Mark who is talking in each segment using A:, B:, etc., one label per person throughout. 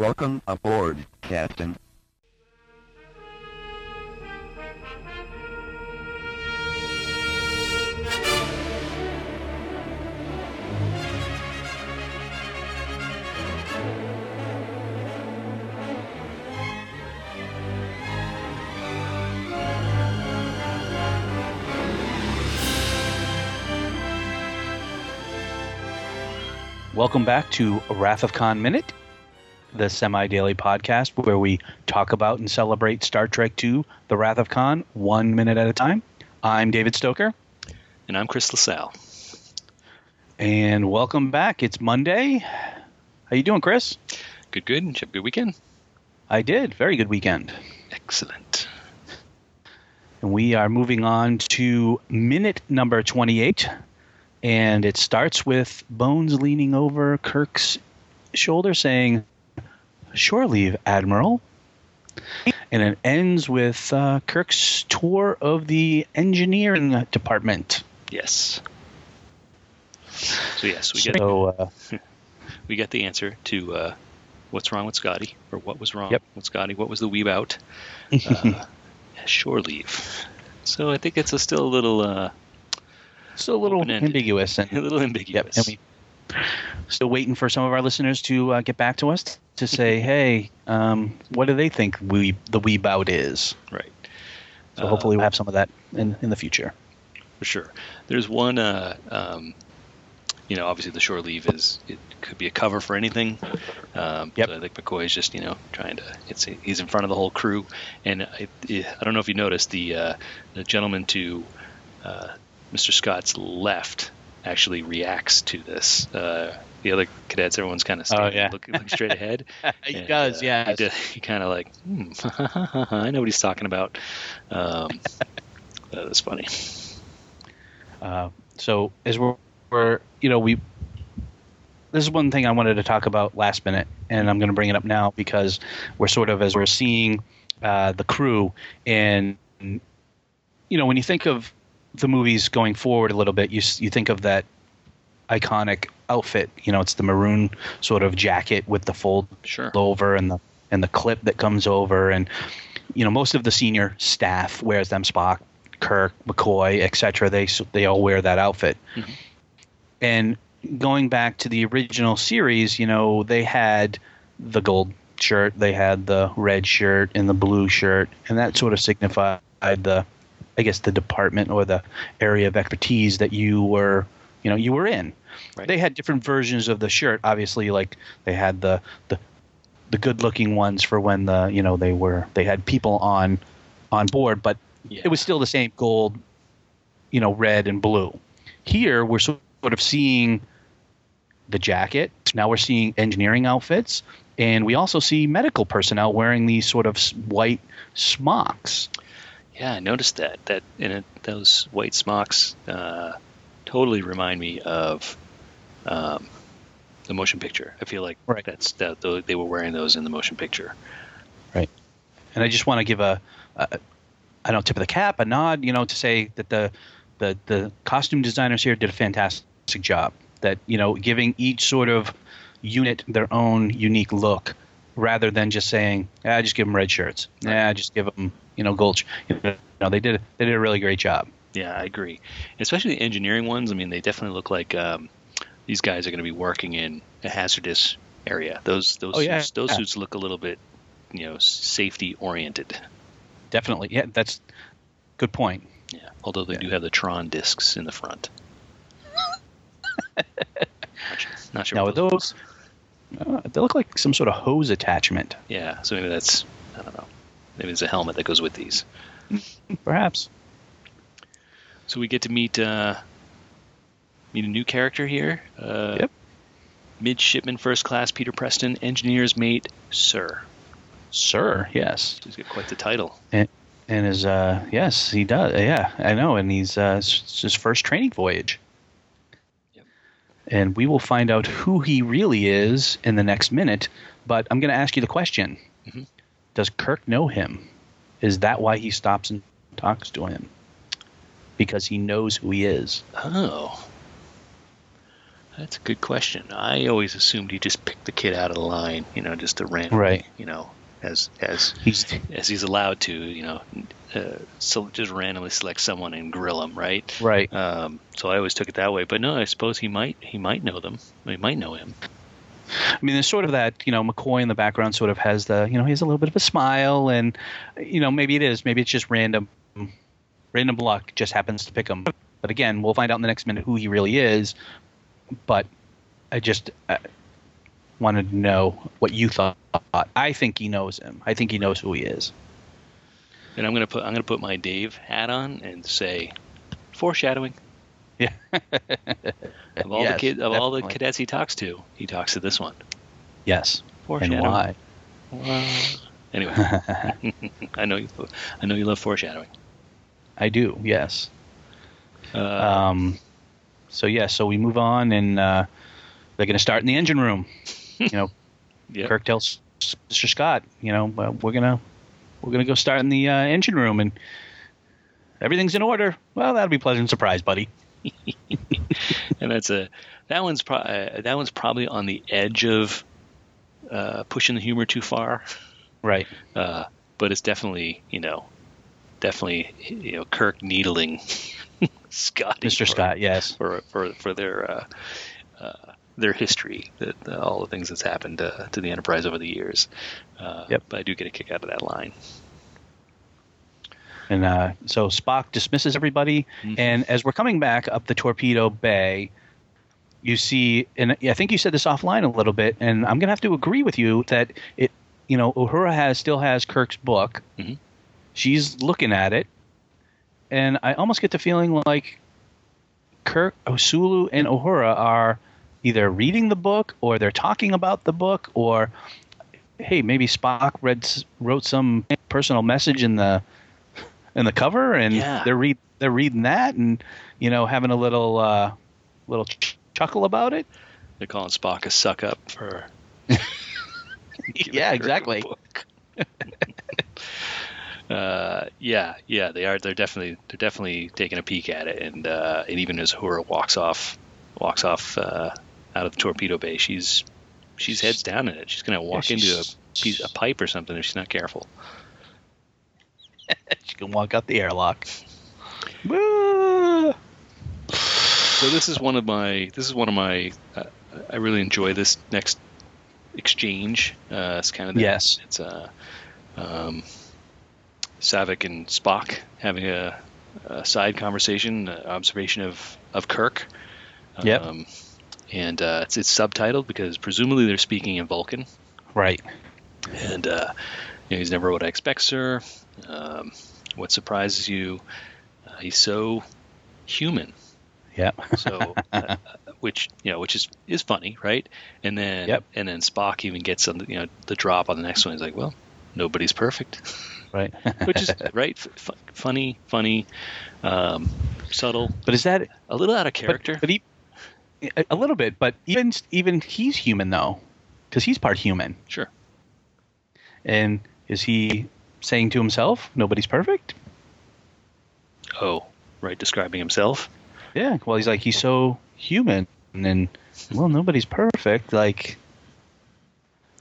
A: Welcome aboard, Captain.
B: Welcome back to Wrath of Khan Minute, the semi daily podcast where we talk about and celebrate Star Trek II The Wrath of Khan one minute at a time. I'm David Stoker.
C: And I'm Chris LaSalle.
B: And welcome back. It's Monday. How you doing, Chris?
C: Good, good. Did you have a good weekend?
B: I did. Very good weekend.
C: Excellent.
B: And we are moving on to minute number 28. And it starts with Bones leaning over Kirk's shoulder saying, Shore leave, Admiral. And it ends with uh, Kirk's tour of the engineering department.
C: Yes. So yes, we get
B: So, uh,
C: we get the answer to uh, what's wrong with Scotty, or what was wrong
B: Yep.
C: with Scotty. What was the weeb out? Uh, shore leave. So I think it's a still a little uh,
B: still a little ambiguous. And,
C: a little
B: yep,
C: ambiguous.
B: and we still waiting for some of our listeners to uh, get back to us to say, hey, um, what do they think we the weeb out is?
C: right.
B: So
C: Uh,
B: hopefully we'll have some of that in, in the future.
C: for sure. There's one, uh, um, you know, obviously the shore leave is it could be a cover for anything. Um,
B: Yep.
C: so I think McCoy is just you know trying to. It's he's in front of the whole crew, and I, I don't know if you noticed the uh, the gentleman to uh, Mr. Scott's left actually reacts to this. Uh, the other cadets, everyone's kind of
B: Oh, yeah.
C: looking, straight ahead.
B: He
C: And,
B: does,
C: uh,
B: yeah.
C: He, he kind of like, hmm, I know what he's talking about. Um, that was funny.
B: Uh, so as we're, we're, you know, we. This is one thing I wanted to talk about last minute, and I'm going to bring it up now because we're sort of as we're seeing uh, the crew, and you know, when you think of the movies going forward a little bit, you you think of that iconic outfit. You know, it's the maroon sort of jacket with the fold
C: Sure.
B: over and the and the clip that comes over and you know most of the senior staff wears them Spock, Kirk, McCoy, etc. They they all wear that outfit.
C: Mhm.
B: And going back to the original series, you know they had the gold shirt, they had the red shirt and the blue shirt, and that sort of signified the I guess the department or the area of expertise that you were you know you were in.
C: Right.
B: They had different versions of the shirt. Obviously, like they had the the the good looking ones for when the you know they were they had people on on board, but
C: Yeah.
B: it was still the same gold, you know, red and blue. Here we're sort of seeing the jacket. Now we're seeing engineering outfits, and we also see medical personnel wearing these sort of white smocks.
C: Yeah, I noticed that. That and it, those white smocks uh, totally remind me of um, the motion picture. I feel like
B: Right.
C: that's that they were wearing those in the motion picture. Right.
B: And I just want to give a, a I don't tip of the cap, a nod, you know, to say that the the the costume designers here did a fantastic job. That you know, giving each sort of unit their own unique look, rather than just saying, "Ah, just give them red shirts." Yeah, just give them, you know, gulch. You know, they did they did a really great job.
C: Yeah, I agree. Especially the engineering ones. I mean, they definitely look like um, these guys are going to be working in a hazardous area. Those those
B: Oh, yeah.
C: suits, those
B: Yeah.
C: suits look a little bit, you know, safety oriented.
B: Definitely, yeah, that's good point.
C: Yeah. Although they
B: Yeah.
C: do have the Tron discs in the front. not sure, not sure
B: Now,
C: what
B: are those uh, they look like some sort of hose attachment,
C: Yeah, so maybe that's I don't know. Maybe it's a helmet that goes with these.
B: perhaps.
C: So we get to meet uh, meet a new character here. Uh,
B: Yep.
C: Midshipman First Class Peter Preston, Engineer's Mate Sir.
B: Sir, yes.
C: He's got quite the title.
B: and his uh yes he does yeah i know and he's uh his first training voyage
C: Yep.
B: and we will find out who he really is in the next minute but i'm going to ask you the question
C: Mhm.
B: does kirk know him is that why he stops and talks to him because he knows who he is
C: Oh. That's a good question. I always assumed he just picked the kid out of the line, you know, just to random,
B: Right.
C: you know, as as
B: He's
C: as he's allowed to, you know, uh, so just randomly select someone and grill them, right?
B: right.
C: Um, so I always took it that way. But no, I suppose he might he might know them. He might know him.
B: I mean, there's sort of that, you know, McCoy in the background sort of has the, you know, he has a little bit of a smile, and, you know, maybe it is, maybe it's just random, random luck just happens to pick him. But again, we'll find out in the next minute who he really is. But I just uh, wanted to know what you thought. I think he knows him. I think he knows who he is.
C: And I'm gonna put I'm gonna put my Dave hat on and say, foreshadowing.
B: Yeah.
C: Of all
B: Yes,
C: the kid of all the cadets he talks to, he talks to this one.
B: Yes. And
C: Foreshadowing.
B: why?
C: Well, anyway, I know you. I know you love foreshadowing.
B: I do. Yes.
C: Uh,
B: Um, so yeah, so we move on, and uh, they're going to start in the engine room. You know,
C: yeah.
B: Kirk tells Mr. Scott, you know, well, we're gonna we're gonna go start in the uh, engine room, and everything's in order. Well, that'll be a pleasant surprise, buddy.
C: and that's a that one's pro- uh, that one's probably on the edge of uh, pushing the humor too far.
B: Right.
C: Uh, but it's definitely you know definitely you know Kirk needling Scott
B: Mr. Scott. Yes.
C: for for for their uh, uh, their history, the, the, all the things that's happened uh, to the Enterprise over the years. Uh,
B: Yep.
C: But I do get a kick out of that line.
B: And uh, so Spock dismisses everybody,
C: Mhm.
B: and as we're coming back up the torpedo bay, you see, and I think you said this offline a little bit, and I'm gonna have to agree with you that it, you know, Uhura has still has Kirk's book.
C: Mhm.
B: She's looking at it, and I almost get the feeling like Kirk, Osulu, and Uhura are either reading the book or they're talking about the book, or hey, maybe Spock read wrote some personal message in the in the cover, and
C: Yeah.
B: they're read they're reading that, and you know, having a little uh, little ch- chuckle about it.
C: They're calling Spock a suck up for.
B: Yeah, exactly.
C: uh, yeah, yeah, they are. They're definitely they're definitely taking a peek at it, and uh, and even as Uhura walks off walks off uh, out of the torpedo bay, she's she's heads down in it. She's gonna walk into a piece a pipe or something if she's not careful.
B: She can walk out the airlock.
C: So this is one of my this is one of my uh, I really enjoy this next exchange. Uh, it's kind of the,
B: Yes.
C: It's uh, um, Saavik and Spock having a, a side conversation, uh, observation of of Kirk.
B: Yep.
C: Um, and uh, it's it's subtitled because presumably they're speaking in Vulcan.
B: Right.
C: And uh, you know, he's never what I expect, sir. Um, what surprises you? Uh, he's so human.
B: Yep.
C: So, uh, which you know, which is is funny, right? And then
B: Yep.
C: and then Spock even gets some, you know, the drop on the next one. He's like, well, nobody's perfect,
B: Right.
C: which is right, f- funny, funny, um, subtle,
B: but is that
C: a little out of character.
B: But, he, a- a little bit, but even even he's human though, because he's part human.
C: sure.
B: And is he saying to himself, "Nobody's perfect"?
C: Oh, right, describing himself.
B: Yeah. Well, he's like he's so human, and then well, nobody's perfect. Like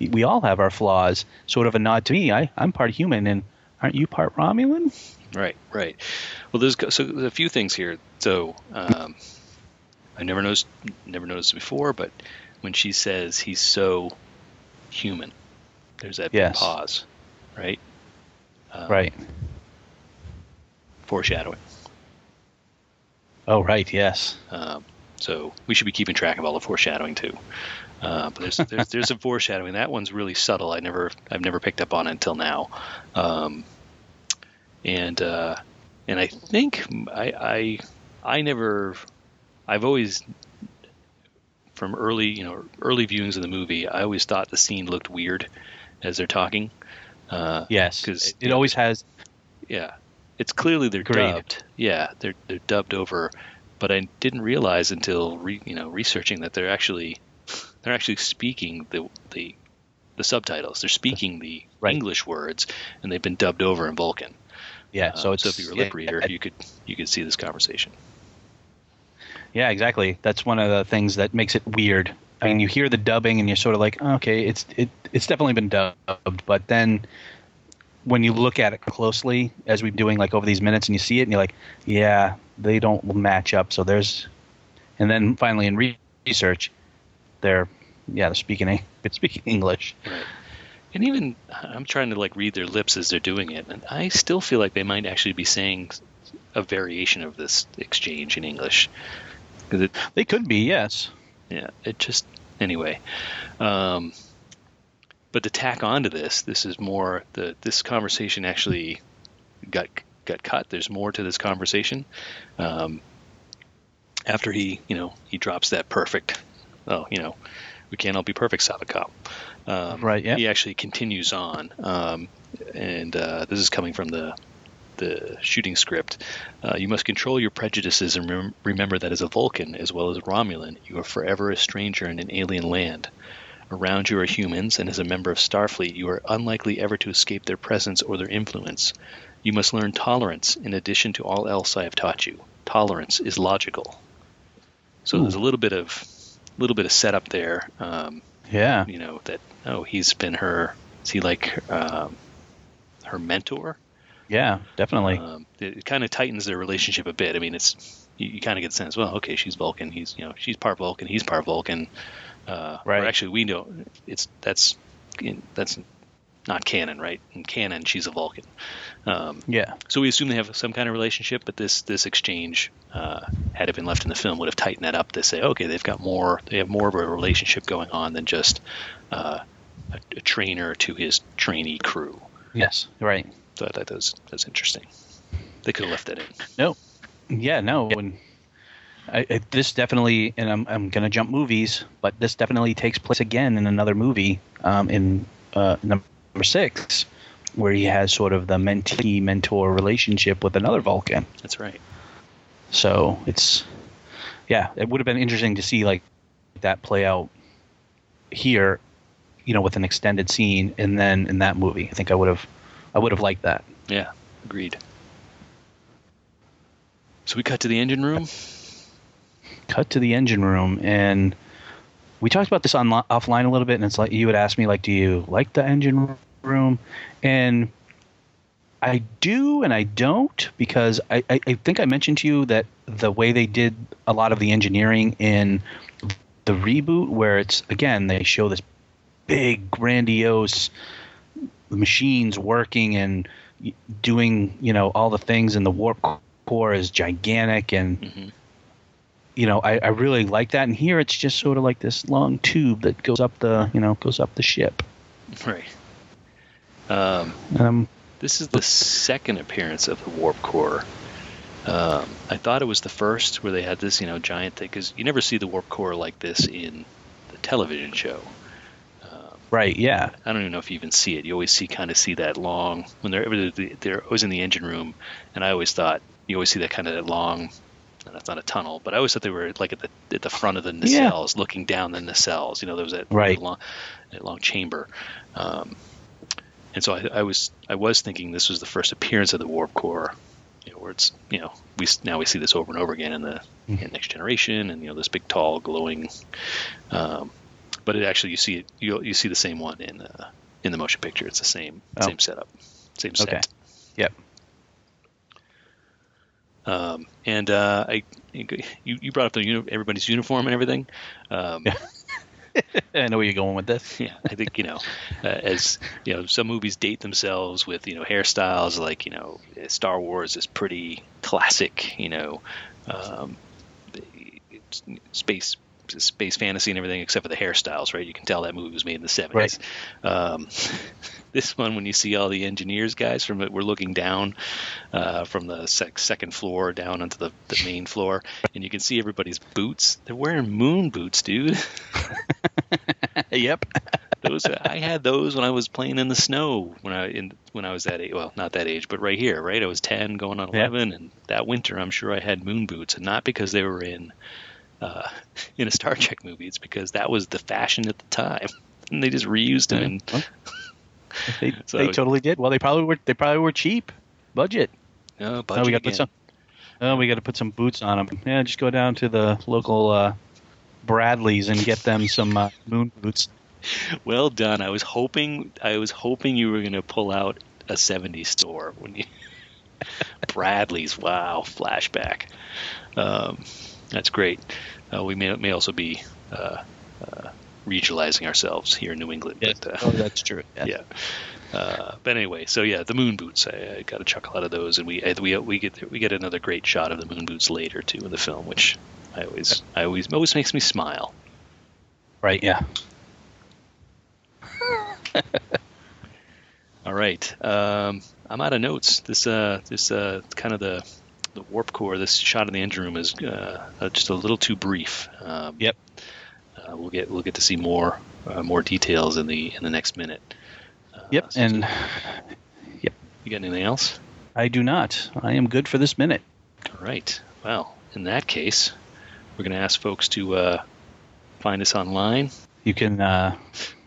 B: we all have our flaws. Sort of a nod to me. I I'm part human, and aren't you part Romulan?
C: Right, right. Well, there's so there's a few things here. So um, I never noticed, never noticed before, but when she says he's so human, there's that
B: Yes.
C: pause, right? Um,
B: Right.
C: Foreshadowing.
B: Oh, right. Yes.
C: Um, so we should be keeping track of all the foreshadowing too. Uh, but there's, there's there's some foreshadowing. That one's really subtle. I never I've never picked up on it until now. Um, and uh, and I think I, I I never I've always from early you know early viewings of the movie I always thought the scene looked weird as they're talking. Uh,
B: Yes.
C: 'Cause,
B: it, it alwaed has.
C: yeah, it's clearly they're dubbed. Yeah, they're they're dubbed over, but I didn't realize until re, you know researching that they're actually they're actually speaking the the the subtitles. They're speaking the
B: Right.
C: English words, and they've been dubbed over in Vulcan.
B: Yeah.
C: Uh,
B: so it's
C: so if you were a lip reader, you could you could see this conversation.
B: Yeah, exactly. That's one of the things that makes it weird. I mean, you hear the dubbing and you're sort of like, okay, it's it it's definitely been dubbed, but then when you look at it closely, as we're doing like over these minutes, and you see it, and you're like, yeah, they don't match up. So there's, and then finally in re- research, they're yeah they're speaking it's speaking English.
C: Right. And even I'm trying to like read their lips as they're doing it, and I still feel like they might actually be saying a variation of this exchange in English. Because it,
B: They could be, yes.
C: yeah, it just anyway. Um, but to tack onto this, this is more the this conversation actually got got cut. There's more to this conversation. Um, after he, you know, he drops that perfect. Oh, you know, we can't all be perfect, Sabakop. Um,
B: Right, yeah.
C: He actually continues on, um, and uh, this is coming from the the shooting script. Uh, you must control your prejudices and rem- remember that as a Vulcan, as well as Romulan, you are forever a stranger in an alien land. Around you are humans, and as a member of Starfleet, you are unlikely ever to escape their presence or their influence. You must learn tolerance in addition to all else I have taught you. Tolerance is logical. So there's a little bit of little bit of setup there. Um,
B: Yeah.
C: you know that oh he's been her is he like um, her mentor
B: Yeah, definitely.
C: um, it, it kind of tightens their relationship a bit i mean it's you, you kind of get the sense well okay she's vulcan he's you know she's part vulcan he's part vulcan uh, or
B: Right.
C: actually we know it's that's that's not canon right in canon she's a vulcan um,
B: yeah.
C: so we assume they have some kind of relationship, but this this exchange, uh, had it been left in the film, would have tightened that up to say, okay, they've got more, they have more of a relationship going on than just uh, a, a trainer to his trainee crew.
B: Yes. Right.
C: So I thought that was that's interesting. They could have left that in.
B: No. Yeah, no. And I, I, this definitely, and I'm I'm gonna jump movies, but this definitely takes place again in another movie, um, in uh, number six, where he has sort of the mentee mentor relationship with another Vulcan.
C: That's right.
B: So it's, yeah, it would have been interesting to see like that play out here, you know, with an extended scene, and then in that movie, I think I would have, I would have liked that.
C: Yeah, agreed. So we cut to the engine room.
B: cut to the engine room and we talked about this on offline a little bit and it's like you would ask me like do you like the engine room and i do and i don't because I, I, think i mentioned to you that the way they did a lot of the engineering in the reboot where it's again they show this big grandiose machines working and doing you know all the things and the warp core is gigantic and
C: Mhm.
B: You know, I, I really like that. And here it's just sort of like this long tube that goes up the, you know, goes up the ship.
C: Right. Um,
B: I'm,
C: This is the second appearance of the Warp Core. Um, I thought it was the first where they had this, you know, giant thing because you never see the Warp Core like this in the television show.
B: right, yeah.
C: I don't even know if you even see it. You always see kind of see that long when they're they're always in the engine room, and I always thought you always see that kind of that long. That's not a tunnel, but I always thought they were like at the at the front of the
B: Yeah.
C: nacelles, looking down the nacelles. You know, there was that
B: Right.
C: long, that long chamber. Um, and so I, I was I was thinking this was the first appearance of the warp core, you know, where it's you know we now we see this over and over again in the in next generation, and you know this big tall glowing. Um, but it actually you see it you you see the same one in uh, in the motion picture. It's the same
B: Oh.
C: same setup, same set.
B: Okay. Yep.
C: Um, and uh, I you you brought up the uni- everybody's uniform and everything. Um,
B: Yeah. I know where you're going with this.
C: yeah, I think you know, uh, as you know, some movies date themselves with you know hairstyles like you know Star Wars is pretty classic, you know, um, space space fantasy and everything except for the hairstyles, right? You can tell that movie was made in the seventies. Um, this one, when you see all the engineers guys from it, we're looking down uh, from the sec- second floor down onto the, the main floor, and you can see everybody's boots. They're wearing moon boots, dude.
B: yep.
C: those I had those when I was playing in the snow when I in when I was that age. Well, not that age, but right here, right. I was ten, going on
B: Yeah.
C: eleven, and that winter, I'm sure I had moon boots, and not because they were in uh, in a Star Trek movie. It's because that was the fashion at the time, and they just reused them. And
B: They,
C: So-
B: they totally did. Well, they probably were. They probably were cheap, budget. Oh,
C: budget
B: we got
C: again.
B: this. one. Oh, we got to put some boots on them. Yeah, just go down to the local uh, Bradlees and get them some uh, moon boots.
C: Well done. I was hoping I was hoping you were going to pull out a 70s store when you Bradlees. Wow, flashback. Um, that's great. Uh, we may may also be uh, regionalizing ourselves here in New England.
B: Yes.
C: But, uh,
B: oh, that's true. Yes.
C: yeah. Uh, but anyway, so yeah, the moon boots. I, I got a chuckle out of those, and we I- we we get we get another great shot of the moon boots later too in the film, which I always I always always makes me smile.
B: Right. Yeah.
C: All right, um, I'm out of notes. This uh this uh kind of the the warp core. This shot in the engine room is uh, uh, just a little too brief. Um,
B: Yep.
C: Uh, we'll get we'll get to see more uh, more details in the in the next minute. Uh,
B: Yep.
C: so-
B: And
C: you got anything else?
B: I do not. I am good for this minute.
C: All right. Well, in that case, we're going to ask folks to uh, find us online.
B: You can uh,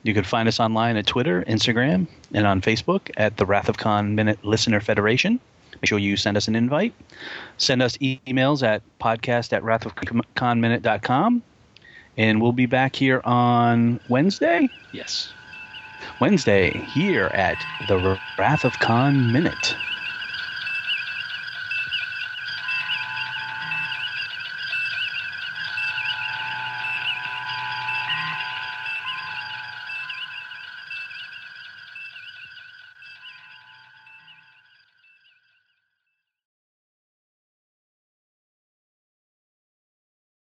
B: you can find us online at Twitter, Instagram, and on Facebook at the Wrath of Khan Minute Listener Federation. Make sure you send us an invite. Send us e- emails at podcast at wrathofkhanminute.com. And we'll be back here on Wednesday.
C: Yes.
B: Wednesday here at the Wrath of Khan Minute.